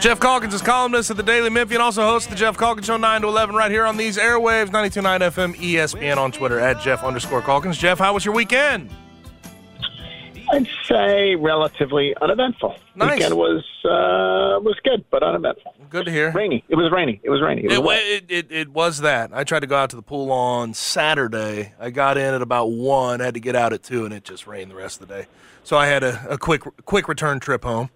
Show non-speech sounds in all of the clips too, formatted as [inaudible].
Geoff Calkins is columnist at the Daily Memphian, also hosts the Geoff Calkins Show 9 to 11 right here on these airwaves, 92.9 FM ESPN on Twitter at Geoff underscore Calkins. Geoff, how was your weekend? I'd say relatively uneventful. Nice. Weekend was uh, was good, but uneventful. Good to hear. Rainy. It was rainy. It was rainy. It was It, wa- it, it, it was that. I tried to go out to the pool on Saturday. I got in at about 1, had to get out at 2, and it just rained the rest of the day. So I had a, a quick quick return trip home.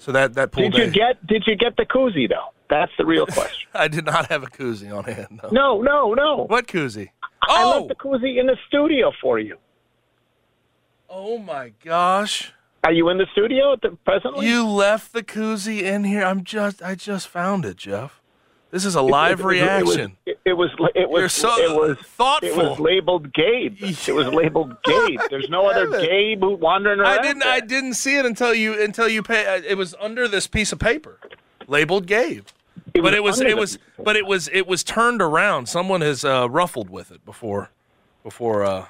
So that, that pool Did you day. get Did you get the koozie though? That's the real [laughs] question. I did not have a koozie on hand. No. no, no, no. What koozie? I Oh! left the koozie in the studio for you. Oh my gosh. Are you in the studio at the presently? You left the koozie in here. I'm just I just found it, Geoff. This is a live It was- reaction. It was. It was. It was. You're so it was thoughtful. It was labeled Gabe. It was labeled Gabe. There's no other [laughs] it. Gabe wandering around. I didn't there. I didn't see it until you until you pay uh, it was under this piece of paper labeled Gabe. It but it was it was but it was it was turned around. Someone has uh, ruffled with it before before uh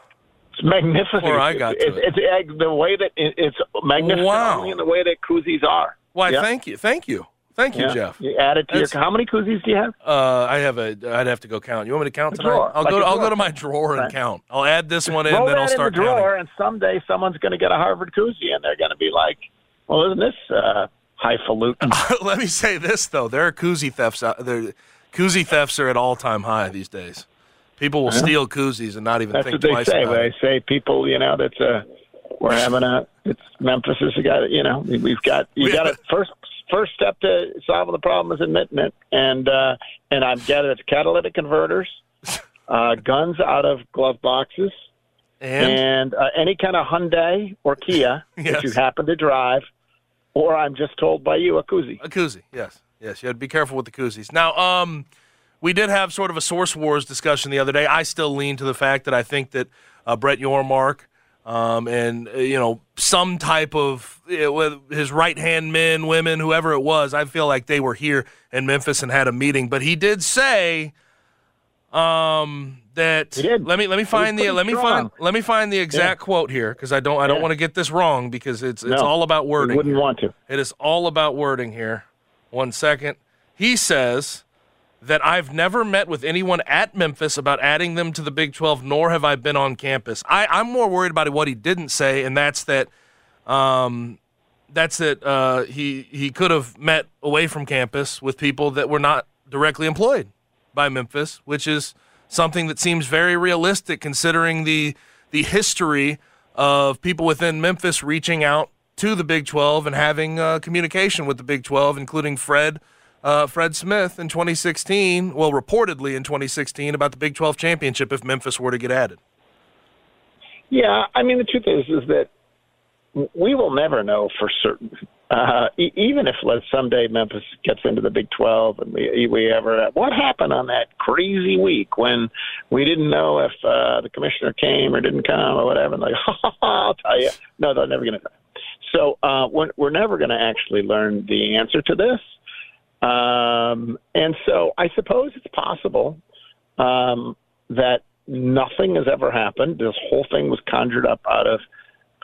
It's magnificent. Before I got to it's, it. it's, the way that it, it's magnificent Wow. only in the way that koozies are. why Yeah. thank you. Thank you. Thank you, Yeah. Geoff. You add it to your. How many koozies do you have? Uh, I have a. I'd have to go count. You want me to count A tonight? drawer, I'll like go. a I'll go to my drawer and Right. count. I'll add this one in, Throw then I'll start in the drawer, counting. and someday someone's going to get a Harvard koozie, and they're going to be like, "Well, isn't this uh, highfalutin?" [laughs] Let me say this though: there are koozie thefts out there. Koozie thefts are at all time high these days. People will steal koozies and not even That's think they twice say. about They it. say people, you know, that's uh, we're having a. It's Memphis is a guy. that, You know, we- we've got you got to first first step to solving the problem is admitting it, and uh, and I've gathered it's catalytic converters, [laughs] uh, guns out of glove boxes, And, and uh, any kind of Hyundai or Kia Yes. [laughs] that you happen to drive, or I'm just told by you a koozie. a koozie, yes, yes. You had to be careful with the koozies. Now, um, we did have sort of a source wars discussion the other day. I still lean to the fact that I think that uh, Brett Yormark um, and uh, you know some type of with his right hand men, women, whoever it was. I feel like they were here in Memphis and had a meeting. But he did say um, that. He did. Let me let me find the let me strong. find let me find the exact quote here because I don't I don't Yeah. want to get this wrong because it's it's No, all about wording. wouldn't here. want to. It is all about wording here. One second. He says that I've never met with anyone at Memphis about adding them to the Big 12, nor have I been on campus. I, I'm more worried about what he didn't say, and that's that. Um, that's that uh, he he could have met away from campus with people that were not directly employed by Memphis, which is something that seems very realistic considering the the history of people within Memphis reaching out to the Big 12 and having uh, communication with the Big 12, including Fred uh, Fred Smith in 2016. Well, reportedly in 2016 about the Big 12 championship if Memphis were to get added. Yeah, I mean the truth is is that we will never know for certain uh, e- even if let's someday Memphis gets into the Big 12 and we we ever what happened on that crazy week when we didn't know if uh, the commissioner came or didn't come or whatever and like [laughs] I'll tell you no they're never going to so uh, we're, we're never going to actually learn the answer to this um, and so I suppose it's possible um, that nothing has ever happened. This whole thing was conjured up out of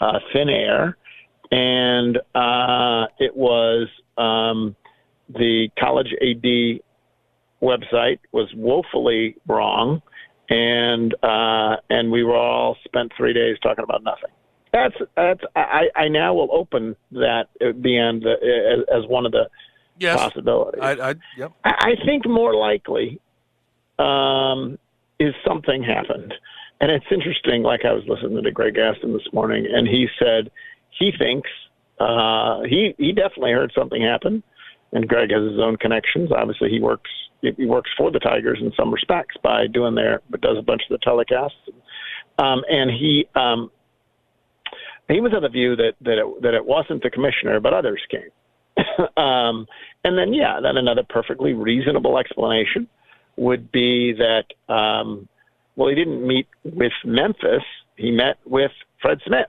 uh, thin air. And uh, it was um, the college AD website was woefully wrong, and uh, and we were all spent three days talking about nothing. That's that's I, I now will open that beyond the, as, as one of the Yes. possibilities. I, I, yep. I I think more likely um, is something happened. And it's interesting, like I was listening to Greg Gaston this morning, and he said he thinks uh, he he definitely heard something happen. And Greg has his own connections. Obviously, he works he works for the Tigers in some respects by doing their, but does a bunch of the telecasts. Um, and he um, he was of the view that that it, that it wasn't the commissioner, but others came. [coughs] um, and then, yeah, then another perfectly reasonable explanation would be that, um, well, he didn't meet with Memphis; he met with Fred Smith,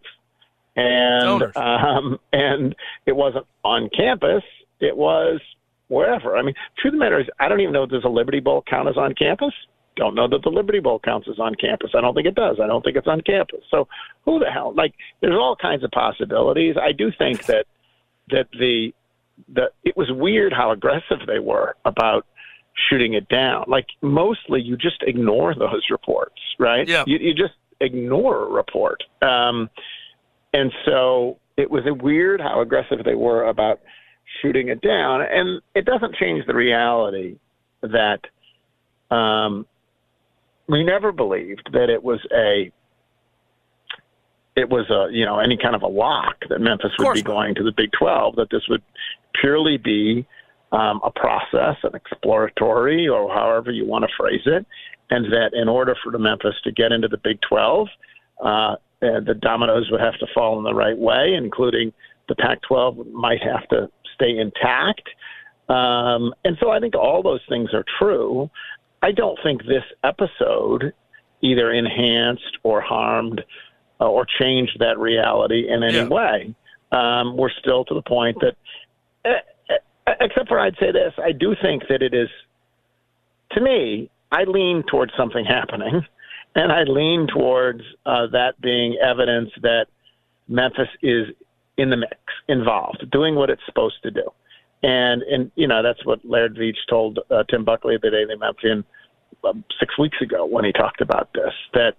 and um, and it wasn't on campus; it was wherever. I mean, truth of the matter is, I don't even know if there's a Liberty Bowl count as on campus. Don't know that the Liberty Bowl counts as on campus. I don't think it does. I don't think it's on campus. So who the hell? Like, there's all kinds of possibilities. I do think that that the the it was weird how aggressive they were about shooting it down. Like mostly you just ignore those reports, right? Yeah. You, you just ignore a report. Um, and so it was a weird how aggressive they were about shooting it down. And it doesn't change the reality that um, we never believed that it was a it was a you know any kind of a lock that Memphis would be going to the Big 12 that this would purely be um, a process, an exploratory, or however you want to phrase it, and that in order for the Memphis to get into the Big 12, uh, the dominoes would have to fall in the right way, including the Pac-12 might have to stay intact. Um, and so I think all those things are true. I don't think this episode either enhanced or harmed uh, or change that reality in any Yeah. way. Um, we're still to the point that, eh, eh, except for I'd say this, I do think that it is, to me, I lean towards something [laughs] happening, and I lean towards uh, that being evidence that Memphis is in the mix, involved, doing what it's supposed to do. And and you know that's what Laird Veatch told uh, Tim Buckley of the Daily Memphian um, six weeks ago when he talked about this that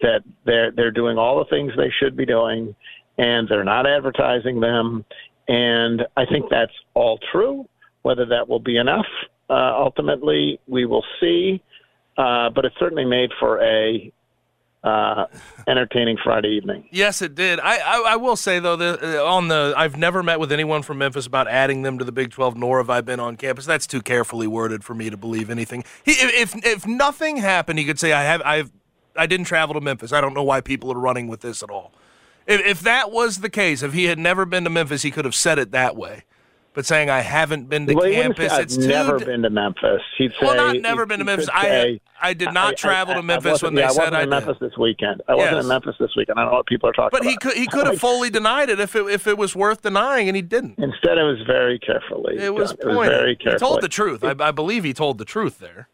that they're they're doing all the things they should be doing, and they're not advertising them. And I think that's all true. Whether that will be enough, uh, ultimately, we will see. Uh, but it certainly made for a uh, entertaining Friday evening. Yes, it did. I, I, I will say though that uh, on the I've never met with anyone from Memphis about adding them to the Big Twelve, nor have I been on campus. That's too carefully worded for me to believe anything. He, if if nothing happened, he could say I have I've I didn't travel to Memphis. I don't know why people are running with this at all. If, if that was the case, if he had never been to Memphis, he could have said it that way. But saying I haven't been to well, campus, say, it's I've never d- been to Memphis. He'd say, Well, not never been to Memphis. I say, I did not travel to I Memphis wasn't- when they yeah, I said wasn't I in did. Memphis this weekend. I wasn't in Memphis this weekend. I don't know what people are talking But about. he could he [laughs] could have fully denied it if it if it was worth denying, and he didn't. Instead, it was very carefully. It was. It was very he told the truth. I, I believe he told the truth there.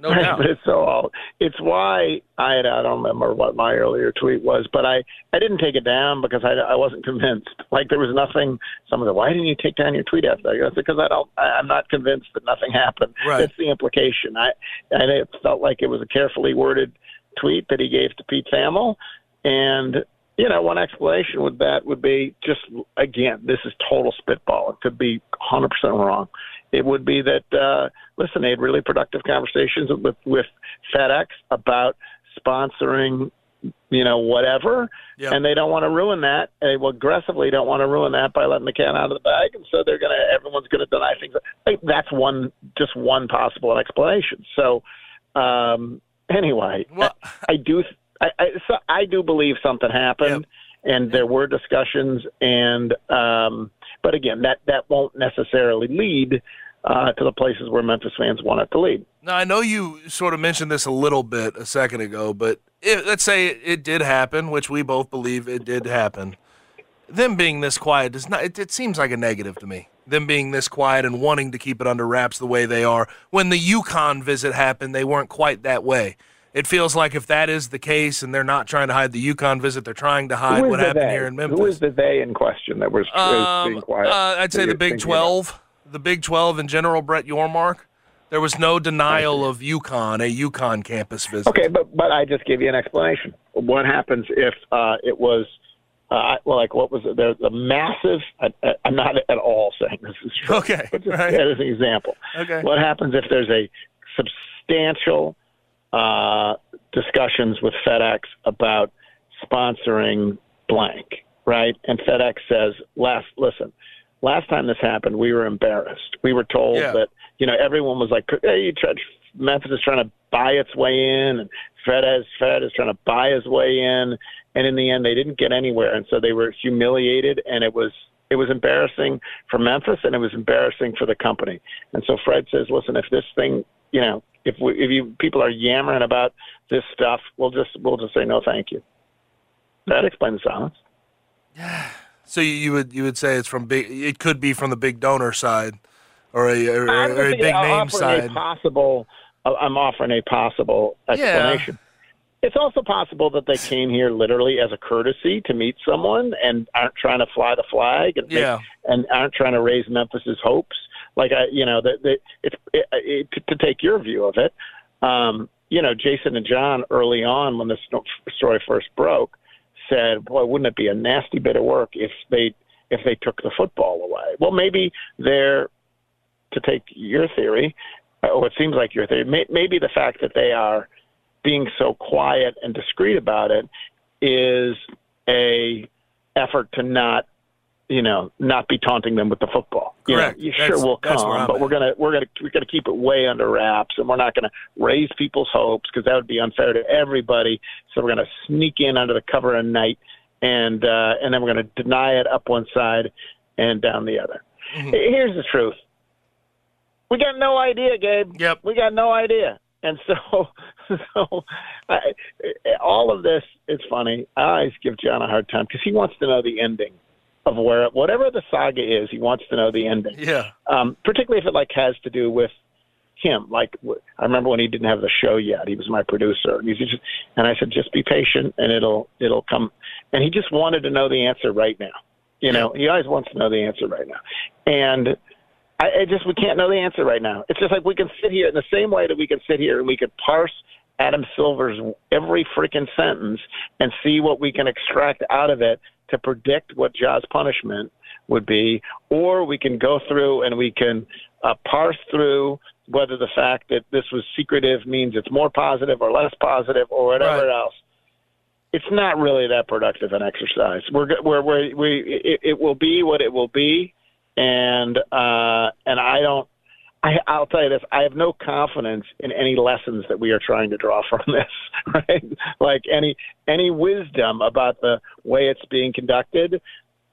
No [laughs] doubt. but it's so all. It's why I I don't remember what my earlier tweet was, but I I didn't take it down because I I wasn't convinced. Like there was nothing. Someone said, "Why didn't you take down your tweet after that?" I said, "Because I don't. I- I'm not convinced that nothing happened." Right. That's the implication. I and it felt like it was a carefully worded tweet that he gave to Pete Thamel, and you know, one explanation with that would be just again, this is total spitball. It could be 100% wrong. It would be that uh, listen, they had really productive conversations with with FedEx about sponsoring, you know, whatever, Yep. and they don't want to ruin that. They aggressively don't want to ruin that by letting the cat out of the bag, and so they're gonna everyone's gonna deny things. That's one just one possible explanation. So um, anyway, Well- I, I do I, I, so I do believe something happened, and there were discussions, and um, But again, that that won't necessarily lead uh, to the places where Memphis fans want it to lead. Now, I know you sort of mentioned this a little bit a second ago, but let's say it, it did happen, which we both believe it did happen. Them being this quiet does not. It, it seems like a negative to me. Them being this quiet and wanting to keep it under wraps the way they are. When the UConn visit happened, they weren't quite that way. It feels like if that is the case, and they're not trying to hide the UConn visit, they're trying to hide what happened they? here in Memphis. Who is the they in question that was Um, being quiet? uh, I'd say the Big thinking about? 12, the Big 12 in general, Brett Yormark. There was no denial of UConn, a UConn campus visit. Okay, but but I just gave you an explanation. What happens if uh, it was uh, well, like what was it? There's a massive. I- I'm not at all saying this is true. Okay, but just right. as an example. Okay. What happens if there's a substantial uh, discussions with FedEx about sponsoring blank, right? And FedEx says, "Last, listen, last time this happened, we were embarrassed. We were told Yeah. that you know everyone was like, hey, you tried, Memphis is trying to buy its way in, and Fed is Fed is trying to buy his way in, and in the end, they didn't get anywhere, and so they were humiliated, and it was." It was embarrassing for Memphis, and it was embarrassing for the company. And so Fred says, "Listen, if this thing, you know, if we, if you people are yammering about this stuff, we'll just we'll just say no, thank you." That explains the silence. [sighs] So you, would you would say it's from big. It could be from the big donor side, or a or, I'm or a big saying, name offering side. A possible. uh, I'm offering a possible explanation. Yeah. It's also possible that they came here literally as a courtesy to meet someone and aren't trying to fly the flag and make- Yeah. and aren't trying to raise Memphis's hopes. Like I, you know, that it's it, it, to, take your view of it. Um, you know, Jason and John early on when this story first broke said, "Boy, wouldn't it be a nasty bit of work if they if they took the football away?" Well, maybe they're to take your theory, or it seems like your theory. May, maybe the fact that they are being so quiet and discreet about it is a effort to not you know not be taunting them with the football you Correct. know, you sure will come but at. we're gonna we're gonna we're gonna keep it way under wraps and we're not gonna raise people's hopes because that would be unfair to everybody so we're gonna sneak in under the cover of night and uh and then we're gonna deny it up one side and down the other Mm-hmm. here's the truth we got no idea, Gabe. Yep. We got no idea. And so, [laughs] so I, all of this is funny. I always give John a hard time because he wants to know the ending of where whatever the saga is. He wants to know the ending, Yeah. um, particularly if it like has to do with him. Like I remember when he didn't have the show yet. He was my producer, and he's just and I said, just be patient, and it'll it'll come. And he just wanted to know the answer right now. You know, he always wants to know the answer right now, and I, I just we can't know the answer right now. It's just like we can sit here in the same way that we can sit here and we could parse Adam Silver's every freaking sentence and see what we can extract out of it to predict what Ja's punishment would be, or we can go through and we can uh, parse through whether the fact that this was secretive means it's more positive or less positive or whatever Right. else. It's not really that productive an exercise. We're we're, we're we it, it will be what it will be, and uh, and I don't. I, I'll tell you this: I have no confidence in any lessons that we are trying to draw from [laughs] this. Right? Like any any wisdom about the way it's being conducted,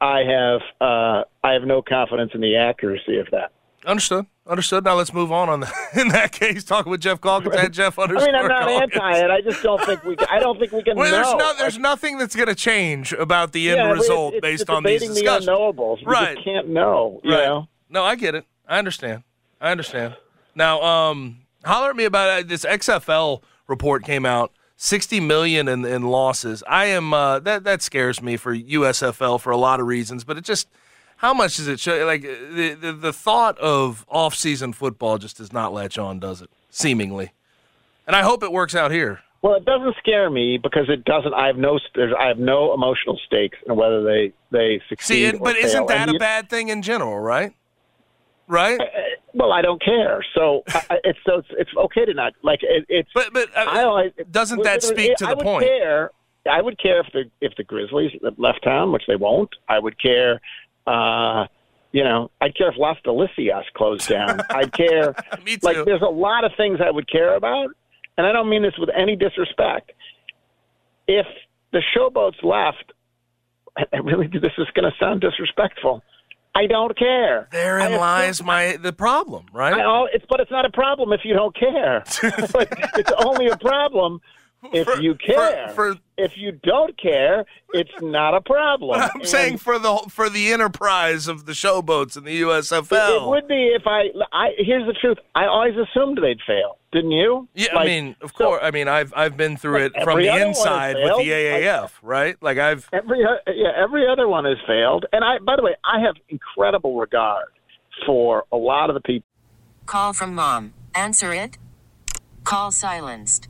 I have uh, I have no confidence in the accuracy of that. Understood. Understood. Now let's move on. On the, [laughs] in that case, talking with Geoff Calkins at Geoff I mean, I'm not Calkins. anti it. I just don't think we. I don't think we can Well, there's no, there's nothing that's going to change about the end Yeah, result it's, it's based on these debating the discussions. unknowables. Right. just can't know. You right. know. No, I get it. I understand. I understand. Now, um, holler at me about uh, this XFL report came out. 60 million in, in losses. I am uh, that that scares me for USFL for a lot of reasons, but it just how much does it show? Like the, the the thought of off season football just does not latch on, does it? Seemingly, and I hope it works out here. Well, it doesn't scare me because it doesn't. I have no. There's, I have no emotional stakes in whether they they succeed. See, it, but fail. isn't that And a you- bad thing in general, right? Right. Well, I don't care. So I, it's so it's, it's okay to not like it, it's. But but uh, I always, doesn't that speak to I the would point? Care, I would care if the if the Grizzlies left town, which they won't. I would care. Uh, you know, I'd care if Las Delicias closed down. [laughs] I'd care. Me too. Like, there's a lot of things I would care about, and I don't mean this with any disrespect. If the showboats left, I I really this is going to sound disrespectful. I don't care. Therein lies my the problem, right? I, oh, it's but it's not a problem if you don't care. [laughs] It's only a problem if For- you care. for- for- if you don't care, it's not a problem. [laughs] I'm And saying for the for the enterprise of the showboats in the it, USFL. it would be if I, I. Here's the truth. I always assumed they'd fail. Didn't you? Yeah, I mean, of so course. I mean, I've I've been through it from the other one has inside with the failed. AAF, right? Like I've Every yeah, every other one has failed. And I, by the way, I have incredible regard for a lot of the people. Call from mom. Answer it. Call silenced.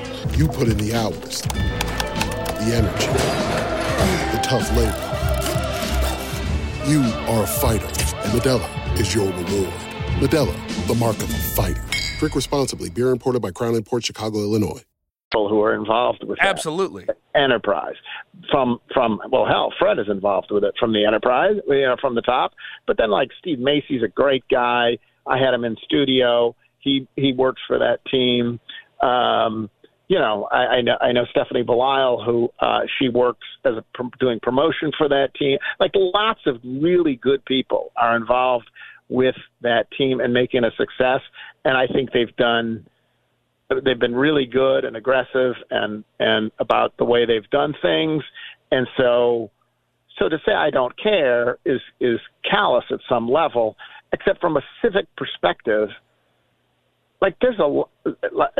You put in the hours, the energy, the tough labor. You are a fighter, and Modelo is your reward. Modelo, the mark of a fighter. Drink responsibly. Beer imported by Crown Port Chicago, Illinois. people who are involved with that absolutely. enterprise from from well hell fred is involved with it from the enterprise you know from the top but then like steve macy's a great guy i had him in studio he he works for that team um you know i i know i know stephanie belisle who uh she works as a doing promotion for that team. Like lots of really good people are involved with that team and making a success. And i think they've done they've been really good and aggressive and and about the way they've done things. And so so to say i don't care is is callous at some level except from a civic perspective like there's a like,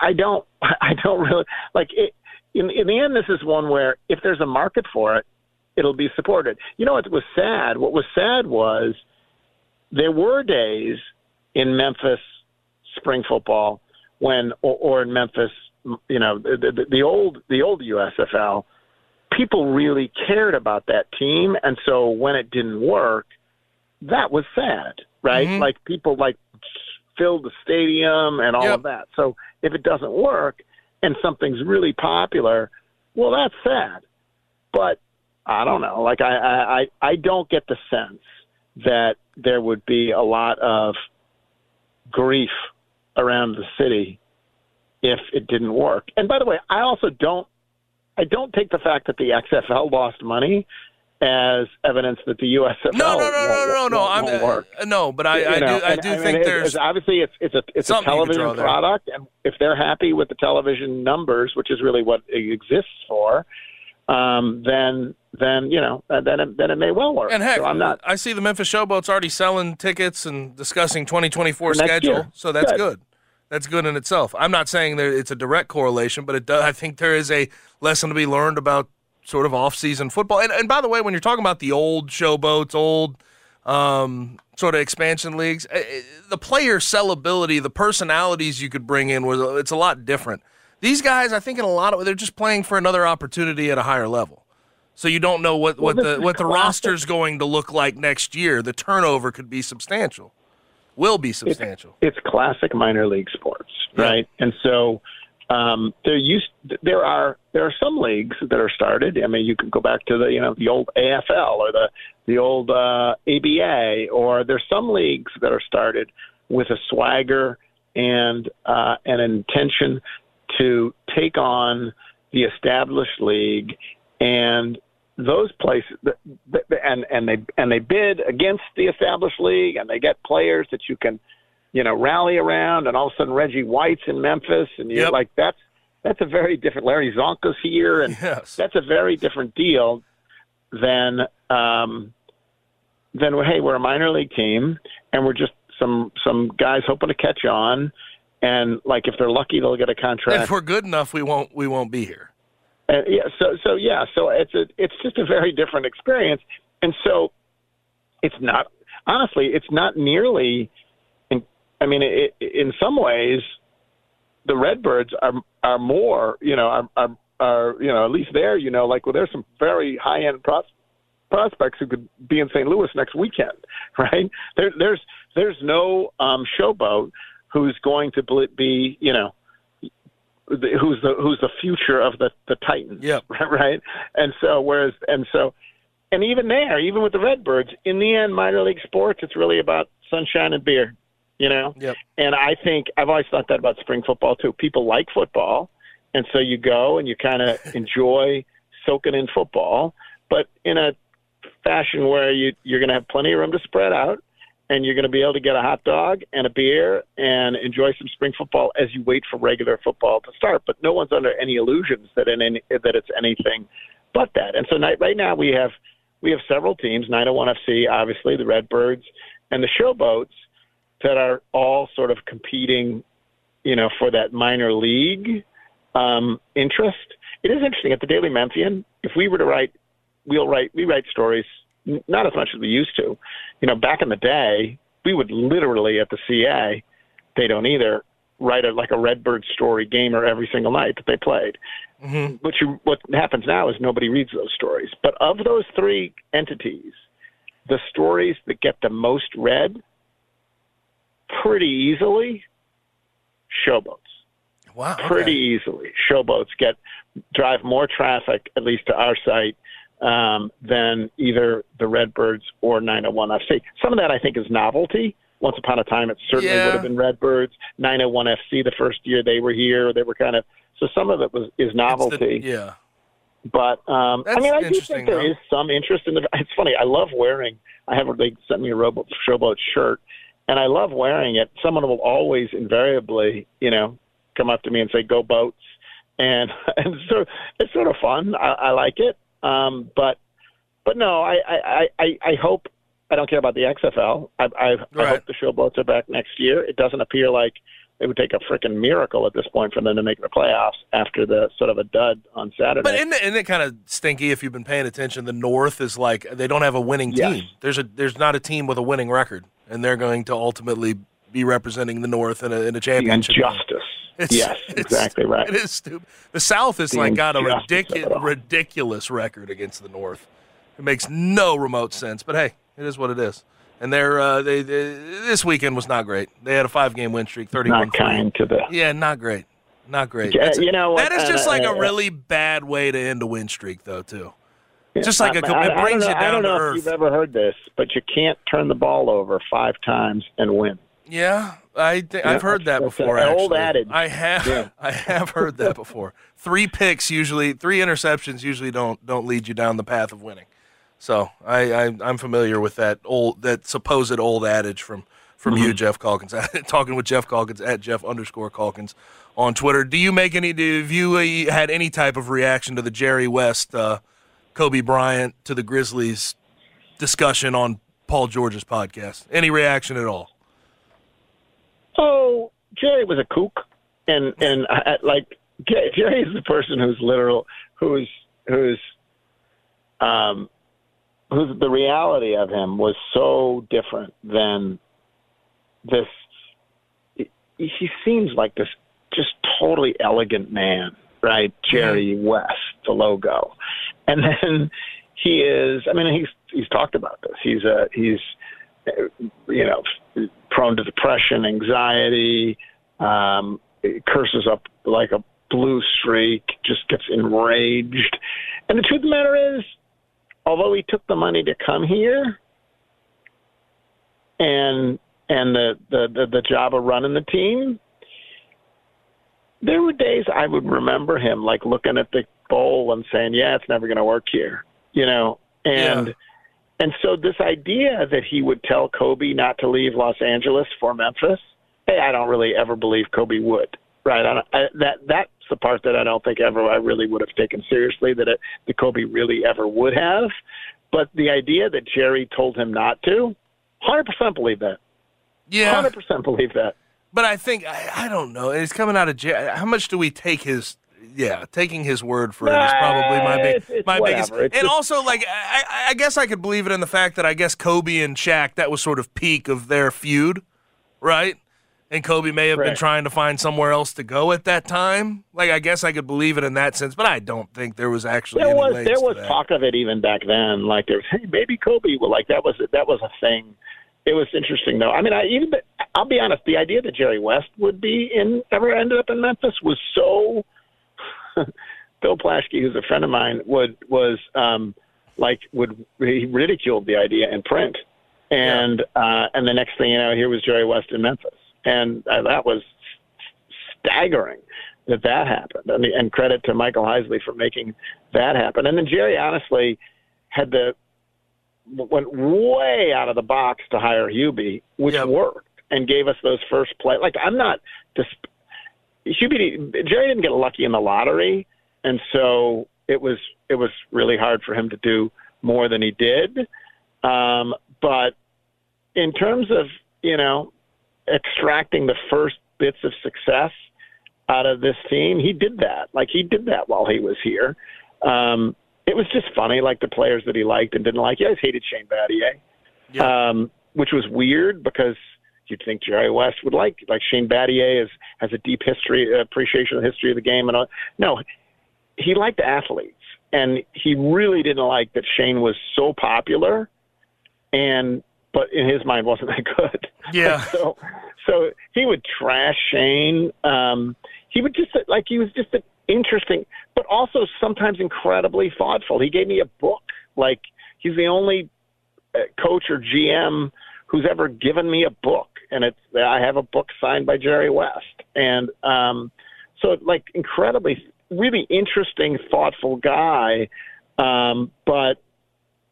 I, don't [laughs] i don't really like it in in the end this is one where if there's a market for it it'll be supported you know what was sad what was sad was there were days in memphis spring football when or, or in Memphis, you know, the, the, the old the old USFL, people really cared about that team, and so when it didn't work, that was sad, right? Mhm. Like people like filled the stadium and all Yep. of that. So if it doesn't work and something's really popular, well, that's sad. But I don't know. Like I I I I don't get the sense that there would be a lot of grief around the city if it didn't work. And by the way, I also don't I don't take the fact that the XFL lost money as evidence that the USFL No, no, no, no, no, no. I'm won't work. uh, no, but I, I do, I do think there's obviously it's it's a it's a something you could television product, and if they're happy with the television numbers, which is really what it exists for, um, then then you know uh, then it, then it may well work. And heck, so I'm not. I see the Memphis Showboats already selling tickets and discussing 2024 schedule, year. so that's Good. good. That's good in itself. I'm not saying that it's a direct correlation, but it does. I think there is a lesson to be learned about sort of off-season football. And, and by the way, when you're talking about the old showboats, old um, sort of expansion leagues, eh, eh, the player sellability, the personalities you could bring in was it's a lot different. These guys, I think, in a lot of they're just playing for another opportunity at a higher level. So you don't know what, what this the what the roster's going to look like next year. The turnover could be substantial, will be substantial. It's classic minor league sports, right? And so um, there used there are there are some leagues that are started. I mean, you can go back to the you know the old AFL or the the old uh, ABA, or there's some leagues that are started with a swagger and uh, an intention to take on the established league and those places and and they and they bid against the established league and they get players that you can you know, rally around, and all of a sudden Reggie White's in Memphis, and you're Yep. like, that's that's a very different. Larry Csonka's here, and Yes. that's a very different deal than um, than hey, we're a minor league team, and we're just some some guys hoping to catch on, and like if they're lucky, they'll get a contract. If we're good enough, we won't we won't be here. Uh, yeah, so so yeah, so it's a it's just a very different experience, and so it's not honestly, it's not nearly. I mean, it, in some ways, the Redbirds are are more, you know, are are, are you know at least there, you know, like well, there's some very high end pros, prospects who could be in St. Louis next weekend, [laughs] right? There, there's there's no um, showboat who's going to be, you know, the- who's the who's the future of the the Titans, Yep. [laughs] right? And so whereas and so and even there, even with the Redbirds, in the end, minor league sports, it's really about sunshine and beer, you know. Yep. And I think I've always thought that about spring football too. People like football, and so you go and you kind of [laughs] enjoy soaking in football, but in a fashion where you you're going to have plenty of room to spread out, and you're going to be able to get a hot dog and a beer and enjoy some spring football as you wait for regular football to start. But no one's under any illusions that in any, that it's anything but that. And so night, right now we have we have several teams, 901 FC, obviously the Redbirds, and the Showboats that are all sort of competing, you know, for that minor league um, interest. It is interesting at the Daily Memphian. If we were to write, we'll write we write stories not as much as we used to. You know, back in the day, we would literally at the CA, they don't either write a, like a Redbird story gamer every single night that they played. Mm-hmm. What you what happens now is nobody reads those stories. But of those three entities, the stories that get the most read pretty easily, showboats. Wow. Pretty easily, showboats get drive more traffic, at least to our site, um, than either the Redbirds or 901 FC. Some of that I think is novelty. Once upon a time, it certainly Yeah. would have been Redbirds. 901 FC the first year they were here, they were kind of so some of it was is It's the- novelty. yeah. But um, I mean, I do think there though. is some interest in the. It's funny. I love wearing. I have. They sent me a Robo, Showboat shirt, and I love wearing it. Someone will always invariably, you know, come up to me and say, "Go boats," and [laughs] and so it's sort of fun. I, I like it. Um, but but no, I I, I I hope. I don't care about the XFL. I, I, I hope the Showboats are back next year. It doesn't appear like it would take a freaking miracle at this point for them to make the playoffs after the sort of a dud on Saturday. But isn't it, isn't it kind of stinky if you've been paying attention? The North is like they don't have a winning Yes. team. There's a there's not a team with a winning record, and they're going to ultimately be representing the North in a, in a championship. game. injustice. [laughs] It's- yes, it's- exactly right. It is stupid. The South has The like got a ridiculous ridiculous record against the North. It makes no remote sense, but hey, it is what it is. And they're uh, they, they this weekend was not great. They had a five game win streak, thirty one Not kind to the. Yeah, not great. Not great. Yeah, you know what, that is just uh, like a uh, really bad way to end a win streak, though. Too. Just like a, it brings don't you know, I down don't know if earth. you've ever heard this, but you can't turn the ball over five times and win. Yeah, I th- Yeah, I've heard that before. an old adage. I have Yeah. [laughs] I have heard that before. Three picks usually, three interceptions usually don't don't lead you down the path of winning. So I, I I'm familiar with that old that supposed old adage from from Mm-hmm. you, Geoff Calkins. [laughs] Talking with Geoff Calkins at Geoff underscore Calkins on Twitter. Do you make any? Do have you had any type of reaction to the Jerry West, uh, Kobe Bryant to the Grizzlies discussion on Paul George's podcast? Any reaction at all? Oh, Jerry was a kook, and and I, like Jer- Jerry is the person who's literal, who's who's um, who's the reality of him was so different than this. He seems like this just totally elegant man, right? Jerry West, the logo, and then he is. I mean, he's he's talked about this. He's a he's you know prone to depression, anxiety, um, curses up like a blue streak, just gets enraged. And the truth of the matter is, although he took the money to come here and and the the, the, the job of running the team, there were days I would remember him like looking at the bowl and saying, "Yeah, it's never going to work here," you know, and. Yeah. And so this idea that he would tell Kobe not to leave Los Angeles for Memphis, hey, I don't really ever believe Kobe would. Right? I, don't, I, that that's the part that I don't think ever I really would have taken seriously that it, that Kobe really ever would have. But the idea that Jerry told him not to, hundred percent believe that. Yeah, hundred percent believe that. But I think I, I don't know. It's coming out of jail. How much do we take his? Yeah, taking his word for it is probably my big, It's- it's my biggest. whatever. And just- also, like, I, I- guess I could believe it in the fact that I guess Kobe and Shaq that was sort of peak of their feud, right? And Kobe may have been trying to find somewhere else to go at that time. Like, I guess I could believe it in that sense, but I don't think there was actually There any was there was talk of it even back then. Like there was, hey, maybe Kobe. Well, like that was that was a thing. It was interesting though. I mean, I even I'll be honest. The idea that Jerry West would be in ever ended up in Memphis was so. [laughs] Bill Plaschke, who's a friend of mine, would was um, like would he ridiculed the idea in print, and uh, and the next thing you know, here was Jerry West in Memphis, and uh, that was staggering that that happened. And, and credit to Michael Heisley for making that happen. And then Jerry honestly had the went way out of the box to hire Hubie, which worked and gave us those first play. Like I'm not dis- Hubie Jerry didn't get lucky in the lottery, and so it was it was really hard for him to do more than he did. Um, but in terms of you know extracting the first bits of success out of this team, he did that. Like he did that while he was here. Um, it was just funny, like the players that he liked and didn't like. He always hated Shane Battier, um, which was weird because you'd think Jerry West would like like Shane Battier is, has a deep history appreciation of the history of the game and all. No, he liked athletes, and he really didn't like that Shane was so popular, and but in his mind wasn't [laughs] that good. Yeah. [laughs] so so he would trash Shane. Um, he would just like he was just an interesting, but also sometimes incredibly thoughtful. He gave me a book. Like he's the only uh, coach or GM who's ever given me a book, and it's I have a book signed by Jerry West, and um, so like incredibly, really interesting, thoughtful guy, um, but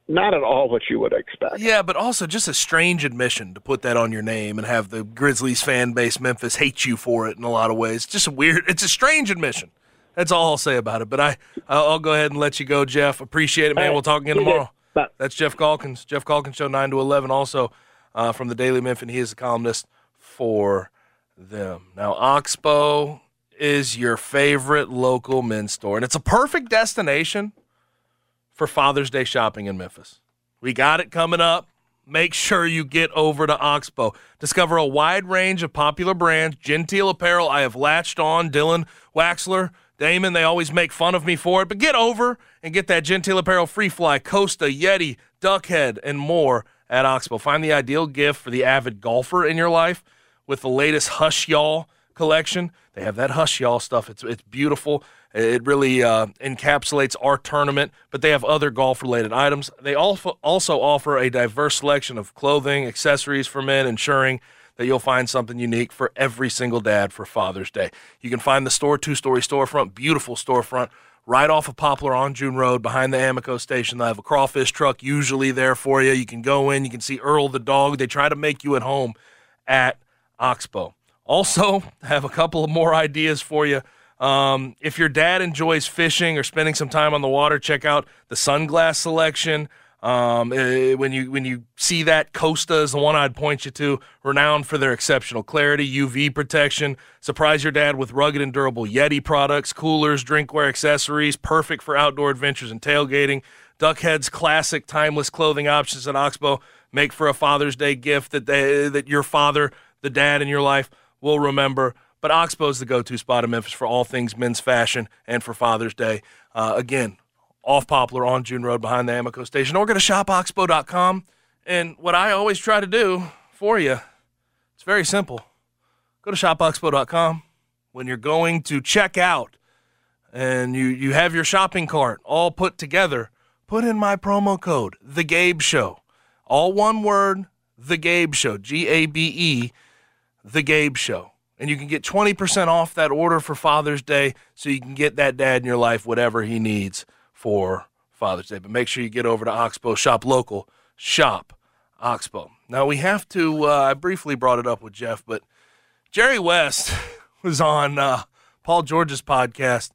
not at all what you would expect. Yeah, but also just a strange admission to put that on your name and have the Grizzlies fan base Memphis hate you for it in a lot of ways. Just a weird. It's a strange admission. That's all I'll say about it. But I, I'll go ahead and let you go, Geoff. Appreciate it, man. Right. We'll talk again tomorrow. did. That's Geoff Calkins. Geoff Calkins Show nine to eleven. Also uh, from the Daily Memphis. He is a columnist for them. Now Oxbow is your favorite local men's store, and it's a perfect destination for Father's Day shopping in Memphis. We got it coming up. Make sure you get over to Oxbow. Discover a wide range of popular brands, genteel apparel. I have latched on Dylan Waxler, Damon. They always make fun of me for it, but get over and get that genteel apparel free fly, Costa, Yeti, Duckhead, and more at Oxbow. Find the ideal gift for the avid golfer in your life with the latest Hush Y'all collection. They have that Hush Y'all stuff. It's it's beautiful. It really uh, encapsulates our tournament, but they have other golf related items. They also also offer a diverse selection of clothing, accessories for men, ensuring that you'll find something unique for every single dad for Father's Day. You can find the store, two story storefront, beautiful storefront. Right off of Poplar on June Road behind the Amoco station. They have a crawfish truck usually there for you. You can go in, you can see Earl the dog. They try to make you at home at Oxbow. Also, I [laughs] have a couple of more ideas for you. Um, if your dad enjoys fishing or spending some time on the water, check out the sunglass selection. Um, eh, when you when you see that, Costa is the one I'd point you to, renowned for their exceptional clarity, UV protection. Surprise your dad with rugged and durable Yeti products, coolers, drinkware accessories, perfect for outdoor adventures and tailgating. Duckhead's classic, timeless clothing options at Oxbow make for a Father's Day gift that they, that your father, the dad in your life, will remember. But Oxbow is the go-to spot in Memphis for all things men's fashion and for Father's Day. Uh, again, off Poplar on June Road behind the Amoco station, or go to shopoxbow.com. And what I always try to do for you, it's very simple. Go to shopoxbow.com when you're going to check out and you, you have your shopping cart all put together. Put in my promo code, The Gabe Show. All one word, The Gabe Show. G A B E, The Gabe Show. And you can get 20% off that order for Father's Day so you can get that dad in your life whatever he needs for Father's Day. But make sure you get over to Oxbow, shop local, shop Oxbow. Now we have to, uh, I briefly brought it up with Geoff, but Jerry West [laughs] was on uh, Paul George's podcast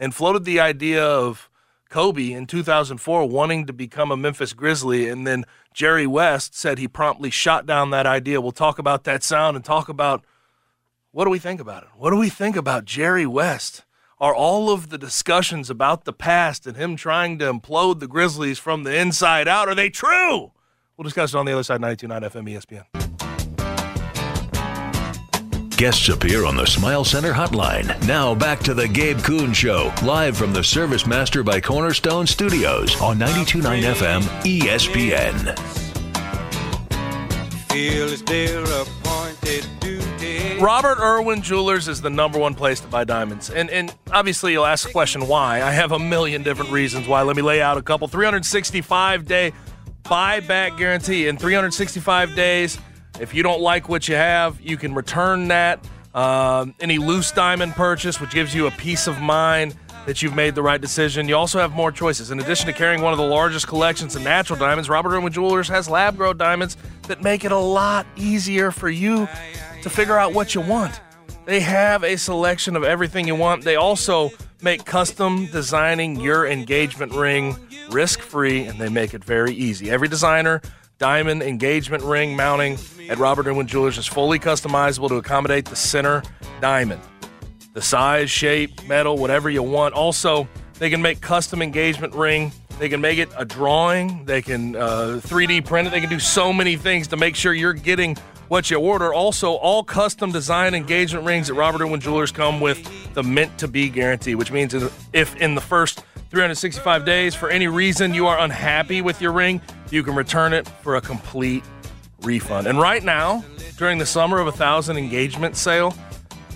and floated the idea of Kobe in 2004 wanting to become a Memphis Grizzly, and then Jerry West said he promptly shot down that idea. We'll talk about that sound and talk about what do we think about it? What do we think about Jerry West? Are all of the discussions about the past and him trying to implode the Grizzlies from the inside out, are they true? We'll discuss it on the other side, 92.9 FM ESPN. Guests appear on the Smile Center hotline. Now back to the Gabe Kuhn Show, live from the Service Master by Cornerstone Studios on 92.9 FM ESPN. Feel it's their appointed duty. Robert Irwin Jewelers is the number one place to buy diamonds. And and obviously you'll ask the question why. I have a million different reasons why. Let me lay out a couple. 365 day buyback guarantee. In 365 days, if you don't like what you have, you can return that. Um, any loose diamond purchase, which gives you a peace of mind that you've made the right decision. You also have more choices. In addition to carrying one of the largest collections of natural diamonds, Robert Irwin Jewelers has lab grown diamonds that make it a lot easier for you to figure out what you want. They have a selection of everything you want. They also make custom designing your engagement ring risk free and they make it very easy. Every designer diamond engagement ring mounting at Robert Irwin Jewelers is fully customizable to accommodate the center diamond. The size, shape, metal, whatever you want. Also, they can make custom engagement ring. They can make it a drawing. They can uh, 3D print it. They can do so many things to make sure you're getting what you order. Also, all custom design engagement rings at Robert Irwin Jewelers come with the meant to be guarantee, which means if in the first 365 days, for any reason you are unhappy with your ring, you can return it for a complete refund. And right now, during the summer of a thousand engagement sale,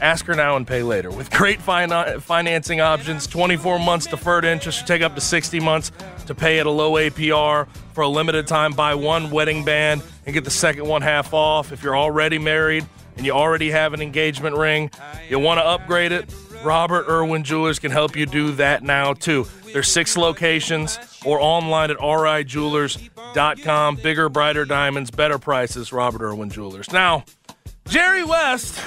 ask her now and pay later. With great fin- financing options, 24 months deferred interest, should take up to 60 months to pay at a low APR for a limited time. Buy one wedding band and get the second one half off. If you're already married and you already have an engagement ring, you want to upgrade it. Robert Irwin Jewelers can help you do that now too. There's six locations or online at rijewelers.com. Bigger, brighter diamonds, better prices, Robert Irwin Jewelers. Now, Jerry West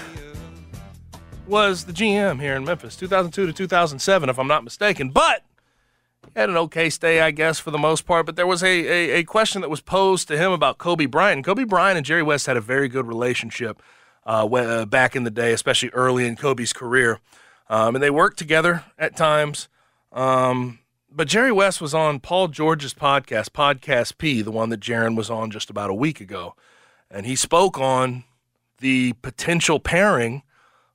was the GM here in Memphis, 2002 to 2007, if I'm not mistaken. But he had an okay stay, I guess, for the most part. But there was a, a, a question that was posed to him about Kobe Bryant. Kobe Bryant and Jerry West had a very good relationship uh, uh, back in the day, especially early in Kobe's career. Um, and they worked together at times. Um, but Jerry West was on Paul George's podcast, Podcast P, the one that Jaren was on just about a week ago. And he spoke on the potential pairing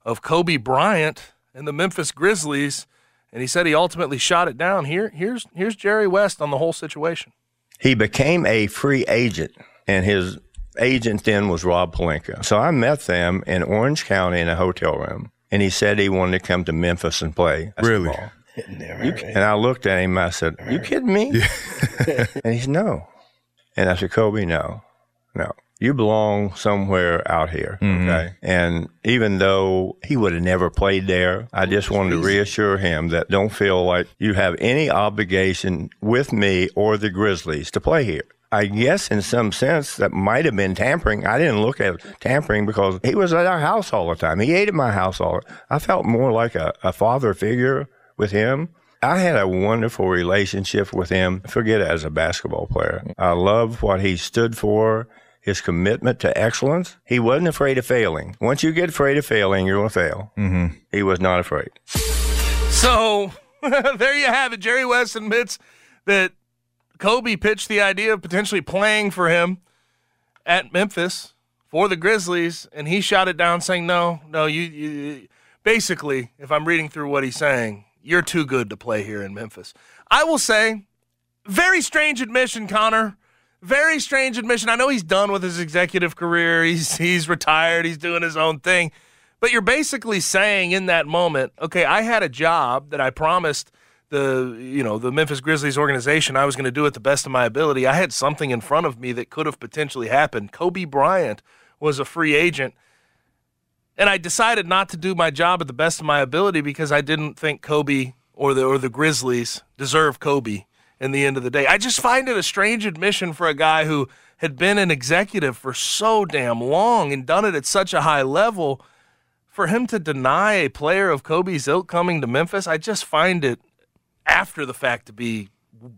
of Kobe Bryant and the Memphis Grizzlies. And he said he ultimately shot it down. Here, here's, here's Jerry West on the whole situation. He became a free agent, and his agent then was Rob Pelinka. So I met them in Orange County in a hotel room, and he said he wanted to come to Memphis and play. Really? basketball. You, and I looked at him. I said, "You kidding me?" Yeah. [laughs] and he said, "No." And I said, "Kobe, no, no. You belong somewhere out here, Mhm. okay?" And even though he would have never played there, I just wanted to reassure him that don't feel like you have any obligation with me or the Grizzlies to play here. I guess in some sense that might have been tampering. I didn't look at tampering because he was at our house all the time. He ate at my house all. the time. I felt more like a, a father figure with him. I had a wonderful relationship with him. Forget it as a basketball player. I love what he stood for, his commitment to excellence. He wasn't afraid of failing. Once you get afraid of failing, you're going to fail. Mm-hmm. He was not afraid. So [laughs] there you have it. Jerry West admits that Kobe pitched the idea of potentially playing for him at Memphis for the Grizzlies, and he shot it down, saying, "No, no, you." you basically, if I'm reading through what he's saying, you're too good to play here in Memphis. I will say, very strange admission, Connor. Very strange admission. I know he's done with his executive career. He's he's retired. He's doing his own thing. But you're basically saying in that moment, okay, I had a job that I promised the you know the Memphis Grizzlies organization I was going to do it the best of my ability. I had something in front of me that could have potentially happened. Kobe Bryant was a free agent. And I decided not to do my job at the best of my ability because I didn't think Kobe or the or the Grizzlies deserve Kobe in the end of the day. I just find it a strange admission for a guy who had been an executive for so damn long and done it at such a high level for him to deny a player of Kobe's ilk coming to Memphis, I just find it after the fact to be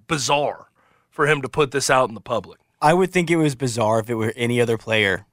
bizarre for him to put this out in the public. I would think it was bizarre if it were any other player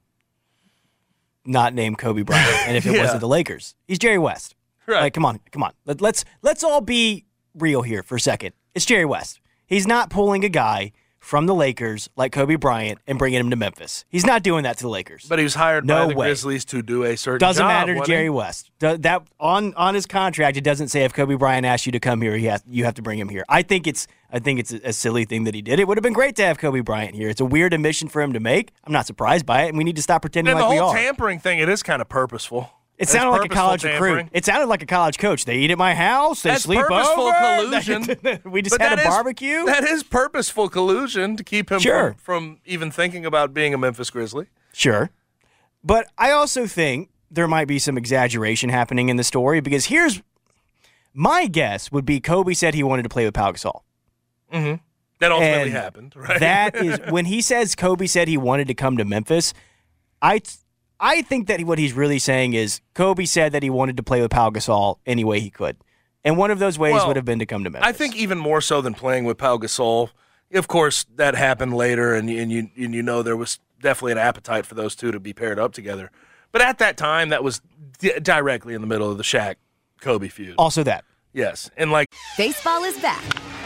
not named Kobe Bryant, [laughs] and if it Yeah. wasn't the Lakers. He's Jerry West. Right. Like, come on, come on. Let, let's let's all be real here for a second. It's Jerry West. He's not pulling a guy from the Lakers like Kobe Bryant and bringing him to Memphis. He's not doing that to the Lakers. But he was hired No by the way. Grizzlies to do a certain doesn't job, matter to? Jerry West. That on on his contract, it doesn't say if Kobe Bryant asked you to come here, he has, you have to bring him here. I think it's I think it's a, silly thing that he did. It would have been great to have Kobe Bryant here. It's a weird admission for him to make. I'm not surprised by it, and we need to stop pretending And like the we whole are. tampering thing, it is kind of purposeful. It sounded like a college tampering. recruit. It sounded like a college coach. They eat at my house. They That's sleep purposeful [laughs] over. collusion. [laughs] we just But had a is- barbecue. That is purposeful collusion to keep him Sure. from, from even thinking about being a Memphis Grizzly. Sure. But I also think there might be some exaggeration happening in the story because here's my guess would be Kobe said he wanted to play with Pau Gasol. Mm-hmm. That ultimately And happened, [laughs] right? That is when he says Kobe said he wanted to come to Memphis. I I think that what he's really saying is Kobe said that he wanted to play with Pau Gasol any way he could, and one of those ways Well, would have been to come to Memphis. I think even more so than playing with Pau Gasol. Of course, that happened later, and, and you and you know there was definitely an appetite for those two to be paired up together. But at that time, that was di- directly in the middle of the Shaq Kobe feud. Also, that Yes, and like Baseball is back,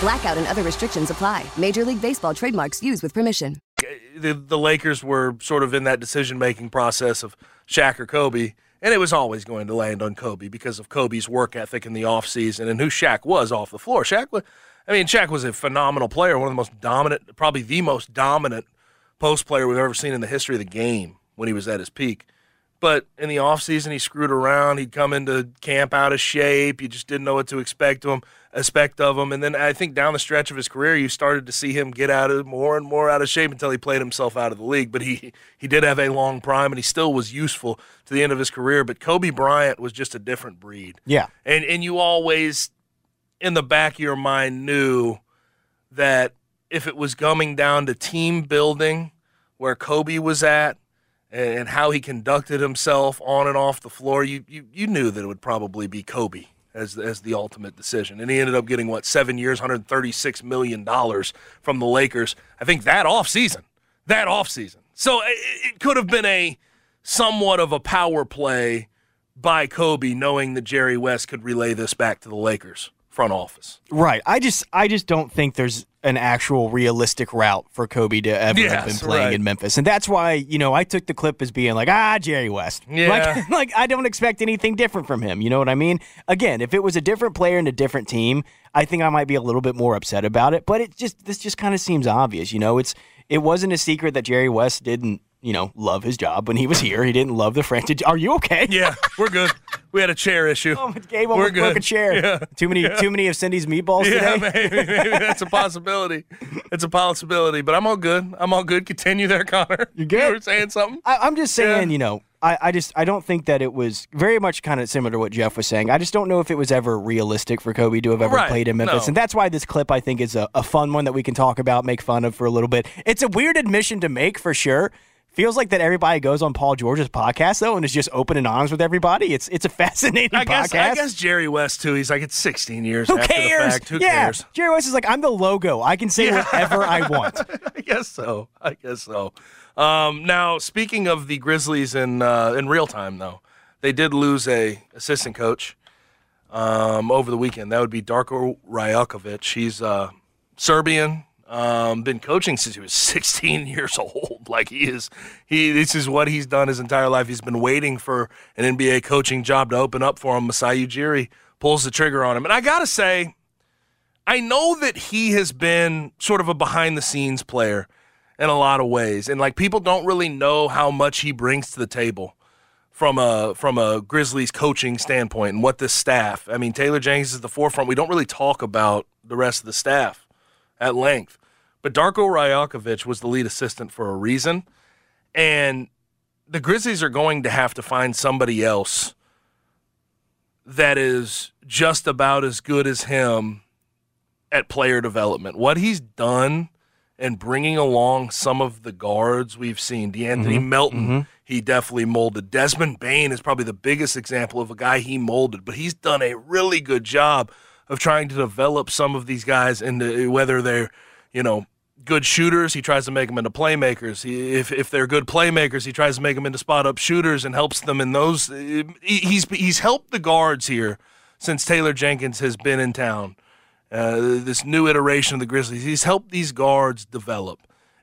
Blackout and other restrictions apply. Major League Baseball trademarks used with permission. the, the Lakers were sort of in that decision making process of Shaq or Kobe, and it was always going to land on Kobe because of Kobe's work ethic in the offseason and who Shaq was off the floor. Shaq was, I mean, Shaq was a phenomenal player, one of the most dominant, probably the most dominant post player we've ever seen in the history of the game when he was at his peak. But in the offseason, he screwed around. He'd come into camp out of shape. You just didn't know what to expect to him, expect of him. And then I think down the stretch of his career, you started to see him get out of more and more out of shape until he played himself out of the league. But he he did have a long prime, and he still was useful to the end of his career. But Kobe Bryant was just a different breed. Yeah. And and you always, in the back of your mind, knew that if it was coming down to team building, where Kobe was at, and, how he conducted himself on and off the floor, you, you you knew that it would probably be Kobe as as the ultimate decision. And he ended up getting what seven years, 136 million dollars from the Lakers. I think that off season, that off season. So it, it could have been a somewhat of a power play by Kobe, knowing that Jerry West could relay this back to the Lakers front office. Right. I just I just don't think there's an actual realistic route for Kobe to ever have been playing right. in Memphis. And that's why, you know, I took the clip as being like, ah, Jerry West. [laughs] Yeah. Like, [laughs] like I don't expect anything different from him. You know what I mean? Again, if it was a different player and a different team, I think I might be a little bit more upset about it. But it just this just kind of seems obvious. You know, it's it wasn't a secret that Jerry West didn't, you know, love his job when he was here. He didn't love the franchise. Are you okay? [laughs] Yeah, we're good. We had a chair issue. Oh, Gabe we're good. broke a chair. Yeah. Too many Yeah. too many of Cindy's meatballs Yeah, today. maybe, maybe that's a [laughs] possibility. It's a possibility, but I'm all good. I'm all good. Continue there, Connor. You good? You were saying something? I, I'm just saying, Yeah. you know, I, I just I don't think that it was very much kind of similar to what Geoff was saying. I just don't know if it was ever realistic for Kobe to have ever Right, played in Memphis, no. and that's why this clip I think is a, a fun one that we can talk about, make fun of for a little bit. It's a weird admission to make for sure. Feels like that everybody goes on Paul George's podcast though, and is just open and honest with everybody. It's it's a [laughs] fascinating I guess, podcast. I guess Jerry West too. He's like it's 16 years Who after cares? the fact. Who yeah, cares? Jerry West is like, I'm the logo. I can say Yeah. whatever I [laughs] want. I guess so. I guess so. Um, now, speaking of the Grizzlies in uh, in real time, though, they did lose a assistant coach um, over the weekend. That would be Darko Rajakovic. He's uh, Serbian. Um, been coaching since he was [laughs] 16 years old. [laughs] Like he is, he. This is what he's done his entire life. He's been waiting for an NBA coaching job to open up for him. Masai Ujiri pulls the trigger on him, and I gotta say, I know that he has been sort of a behind the scenes player in a lot of ways. And like people don't really know how much he brings to the table from a from a Grizzlies coaching standpoint and what this staff. I mean, Taylor Jenkins is the forefront. We don't really talk about the rest of the staff at length, but Darko Rajakovic was the lead assistant for a reason, and the Grizzlies are going to have to find somebody else that is just about as good as him at player development. What he's done and bringing along some of the guards we've seen, De'Anthony Mhm, Melton, mhm. he definitely molded. Desmond Bane is probably the biggest example of a guy he molded, but he's done a really good job of trying to develop some of these guys into whether they're, you know, good shooters, he tries to make them into playmakers. He, if if they're good playmakers, he tries to make them into spot up shooters and helps them in those. he- He's he's helped the guards here since Taylor Jenkins has been in town. Uh, this new iteration of the Grizzlies, he's helped these guards develop,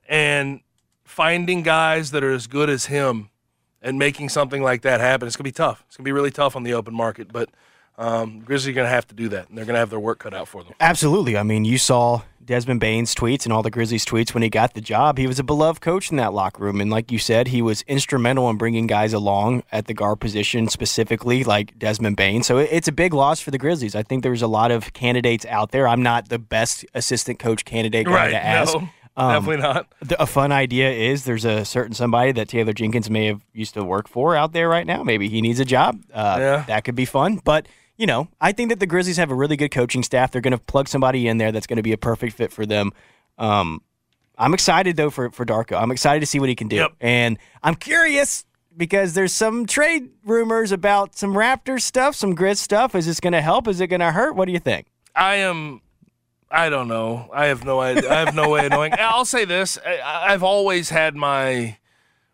and finding guys that are as good as him and making something like that happen. It's gonna be tough. It's gonna be really tough on the open market, but. Um, Grizzlies are going to have to do that, and they're going to have their work cut out for them. Absolutely. I mean, you saw Desmond Bane's tweets and all the Grizzlies tweets when he got the job. He was a beloved coach in that locker room. And like you said, he was instrumental in bringing guys along at the guard position, specifically like Desmond Bane. So it's a big loss for the Grizzlies. I think there's a lot of candidates out there. I'm not the best assistant coach candidate guy Right, to ask. no, definitely not. the- A fun idea is there's a certain somebody that Taylor Jenkins may have used to work for out there right now. Maybe he needs a job. Uh, Yeah. That could be fun. But, you know, I think that the Grizzlies have a really good coaching staff. They're going to plug somebody in there that's going to be a perfect fit for them. Um, I'm excited, though, for, for Darko. I'm excited to see what he can do. And I'm curious because there's some trade rumors about some Raptors stuff, some Grizz stuff. Is this going to help? Is it going to hurt? What do you think? I am. I don't know. I have no idea. I have no way of knowing. I'll say this: I, I've always had my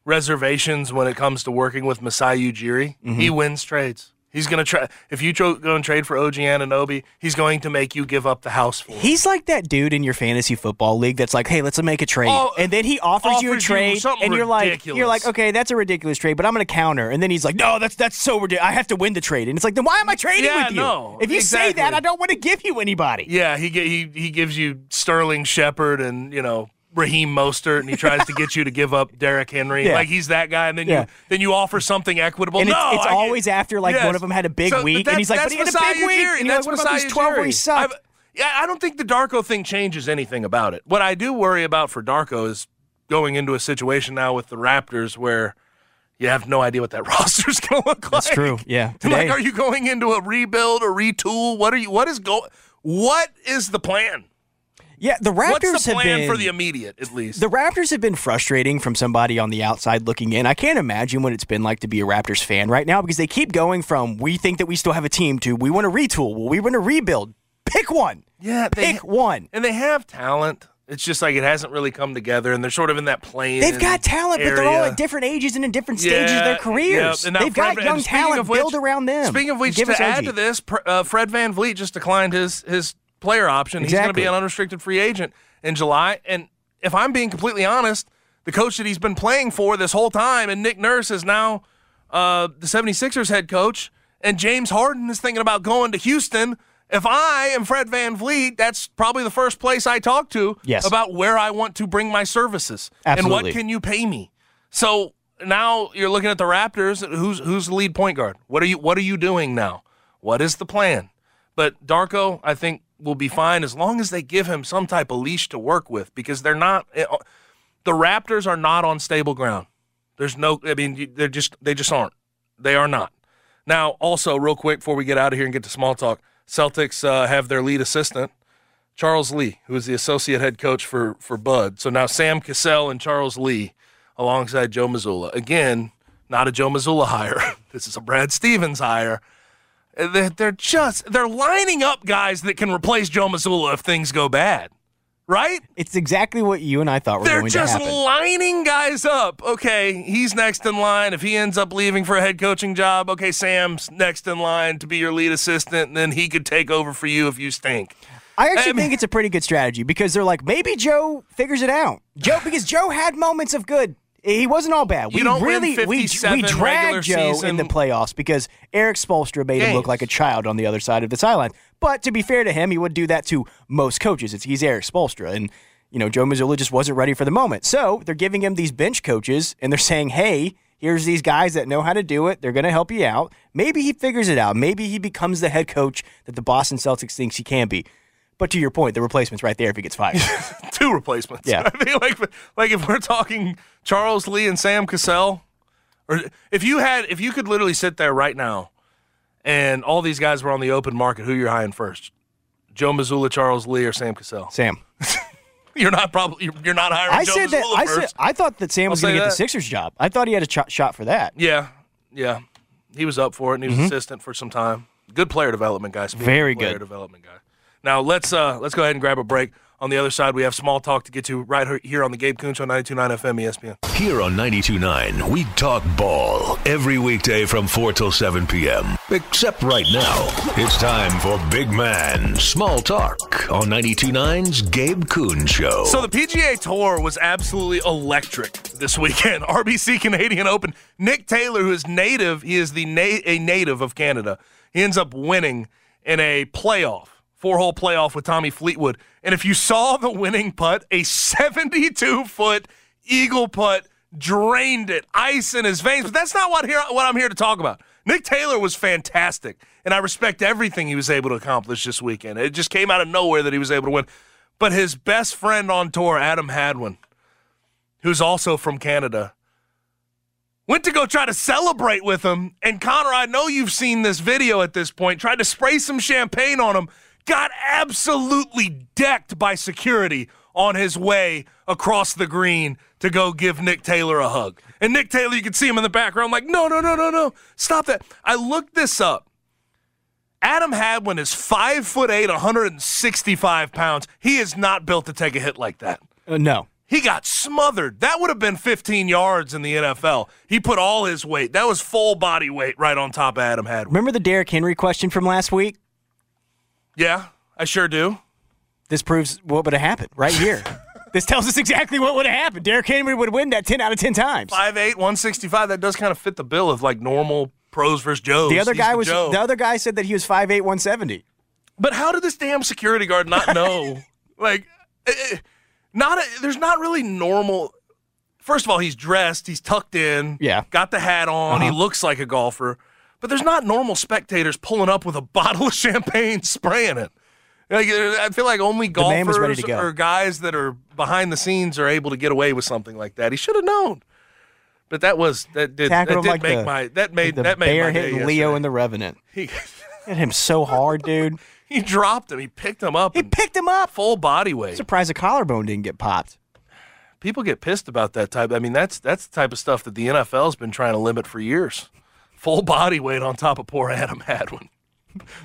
reservations when it comes to working with Masai Ujiri. He Mhm. wins trades. He's going to try. If you tro- go and trade for OG Anunoby, he's going to make you give up the house for. him. He's like that dude in your fantasy football league that's like, "Hey, let's make a trade," Oh, and then he offers, you a offers you trade, and you're like, "You're like, okay, that's a ridiculous trade, but I'm going to counter." And then he's like, "No, that's that's so ridiculous. I have to win the trade." And it's like, then why am I trading Yeah, with you? no, if you say that. I don't want to give you anybody. Yeah, he he he gives you Sterling Shepard and you know Raheem Mostert, and he tries to get you to give up Derrick Henry. Yeah. Like he's that guy, and then Yeah. you then you offer something equitable. And it's, no, it's I- always after like Yes. one of them had a big So, week, that- and he's like, "But he had a big week." Ujiri. And That's like, "What about these 12 where he sucked?" Yeah, I don't think the Darko thing changes anything about it. What I do worry about for Darko is going into a situation now with the Raptors where you have no idea what that [laughs] roster's going to look like. That's true. Yeah. [laughs] Like, are you going into a rebuild, or retool? What are you? What is go? What is the plan? Yeah, the Raptors What's the have been for the immediate, at least? The Raptors have been frustrating from somebody on the outside looking in. I can't imagine what it's been like to be a Raptors fan right now because they keep going from we think that we still have a team to we want to retool, well, we want to rebuild. Pick one. yeah, they, Pick one. and they have talent. It's just like it hasn't really come together, and they're sort of in that plane. They've got talent, but they're all at different ages and in different stages of their careers. yeah. And They've got Fred- young talent which- build around them. Speaking of which, to add OG. to this, uh, Fred VanVleet just declined his his player option. He's going to be an unrestricted free agent in July. And if I'm being completely honest, the coach that he's been playing for this whole time, and Nick Nurse is now uh, the 76ers head coach, and James Harden is thinking about going to Houston. If I am Fred VanVleet, that's probably the first place I talk to Yes. about where I want to bring my services Absolutely. and what can you pay me. So now you're looking at the Raptors. Who's who's the lead point guard? What are you What are you doing now? What is the plan? But Darko, I think, will be fine as long as they give him some type of leash to work with because they're not. eh, The Raptors are not on stable ground. There's no. I mean, they're just they just aren't. They are not. Now, also, real quick before we get out of here and get to small talk, Celtics uh, have their lead assistant, Charles Lee, who is the associate head coach for for Bud. So now Sam Cassell and Charles Lee alongside Joe Mazzulla. Again, not a Joe Mazzulla hire. [laughs] this is a Brad Stevens hire. They're, they're just they're lining up guys that can replace Joe Mazzulla if things go bad, right? It's exactly what you and I thought were They're going just to happen. lining guys up. Okay, he's next in line. If he ends up leaving for a head coaching job, okay, Sam's next in line to be your lead assistant, and then he could take over for you if you stink. I actually I mean- think it's a pretty good strategy because they're like maybe Joe figures it out. Joe [laughs] because Joe had moments of good. He wasn't all bad. You We really we we dragged Joe season in the playoffs because Erik Spoelstra made him look like a child on the other side of the sideline. But to be fair to him, he would do that to most coaches. It's he's Erik Spoelstra and you know Joe Mazzulla just wasn't ready for the moment. So they're giving him these bench coaches and they're saying, "Hey, Here's these guys that know how to do it. They're going to help you out. Maybe he figures it out. Maybe he becomes the head coach that the Boston Celtics thinks he can be. But to your point, the replacement's right there if he gets fired. [laughs] Two replacements. Yeah. [laughs] I mean, like, like if we're talking Charles Lee and Sam Cassell, or if you had, if you could literally sit there right now, and all these guys were on the open market, who you're hiring first? Joe Mazzulla, Charles Lee, or Sam Cassell? Sam. [laughs] You're not probably you're, not hiring. I Joe said that. Mazzulla I first. said I thought that Sam I'll was going to get the. Sixers job. I thought he had a ch- shot for that. Yeah, yeah. He was up for it, and he was Mhm. assistant for some time. Good player development guy. Very good. Player development guy. Now let's uh let's go ahead and grab a break. On the other side, we have small talk to get to right here on the Gabe Kuhn Show, 92.9 FM ESPN. Here on 92.9, we talk ball every weekday from 4 till 7 p.m. Except right now. It's time for Big Man Small Talk on 92.9's Gabe Kuhn Show. So the PGA Tour was absolutely electric this weekend. [laughs] RBC Canadian Open. Nick Taylor, who is native, he is the na- a native of Canada. He ends up winning in a playoff, four-hole playoff with Tommy Fleetwood. And if you saw the winning putt, a 72-foot eagle putt drained it, ice in his veins. But that's not what here what I'm here to talk about. Nick Taylor was fantastic, and I respect everything he was able to accomplish this weekend. It just came out of nowhere that he was able to win. But his best friend on tour, Adam Hadwin, who's also from Canada, went to go try to celebrate with him. And Connor, I know you've seen this video at this point, tried to spray some champagne on him, got absolutely decked by security on his way across the green to go give Nick Taylor a hug. And Nick Taylor, you can see him in the background, like, no, no, no, no, no, stop that. I looked this up. Adam Hadwin is five foot eight, 165 pounds. He is not built to take a hit like that. Uh, no. He got smothered. That would have been 15 yards in the NFL. He put all his weight. That was full body weight right on top of Adam Hadwin. Remember the Derrick Henry question from last week? Yeah, I sure do. This proves what would have happened right here. [laughs] this tells us exactly what would have happened. Derrick Henry would win that 10 out of 10 times. 5'8", 165. That does kind of fit the bill of like normal pros versus Joes. The other He's guy was Joe. the other guy said that he was 5'8", 170. But how did this damn security guard not [laughs] know? like, eh, eh, not a, there's not really normal. First of all, he's dressed, he's tucked in, Yeah. got the hat on, he Uh-huh. looks like a golfer. But there's not normal spectators pulling up with a [laughs] bottle of champagne, spraying it. Like, I feel like only The man was golfers go. or guys that are behind the scenes are able to get away with something like that. He should have known. But that was that did that did like make the, my that made that made bear my Leo and the Revenant. [laughs] He, [laughs] Hit him so hard, dude. he dropped him. He picked him up. He picked him up. full body weight. Surprised the collarbone didn't get popped. people get pissed about that type. I mean, that's that's the type of stuff that the NFL's been trying to limit for years. Full body weight on top of poor Adam Hadwin.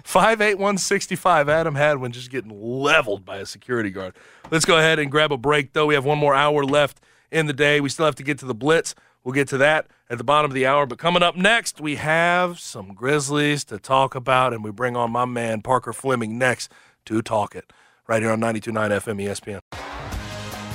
58165 Adam Hadwin just getting leveled by a security guard. Let's go ahead and grab a break, though. We have one more hour left in the day. We still have to get to the Blitz. We'll get to that at the bottom of the hour. But coming up next, we have some Grizzlies to talk about, and we bring on my man Parker Fleming next to talk it right here on 92.9 FM ESPN.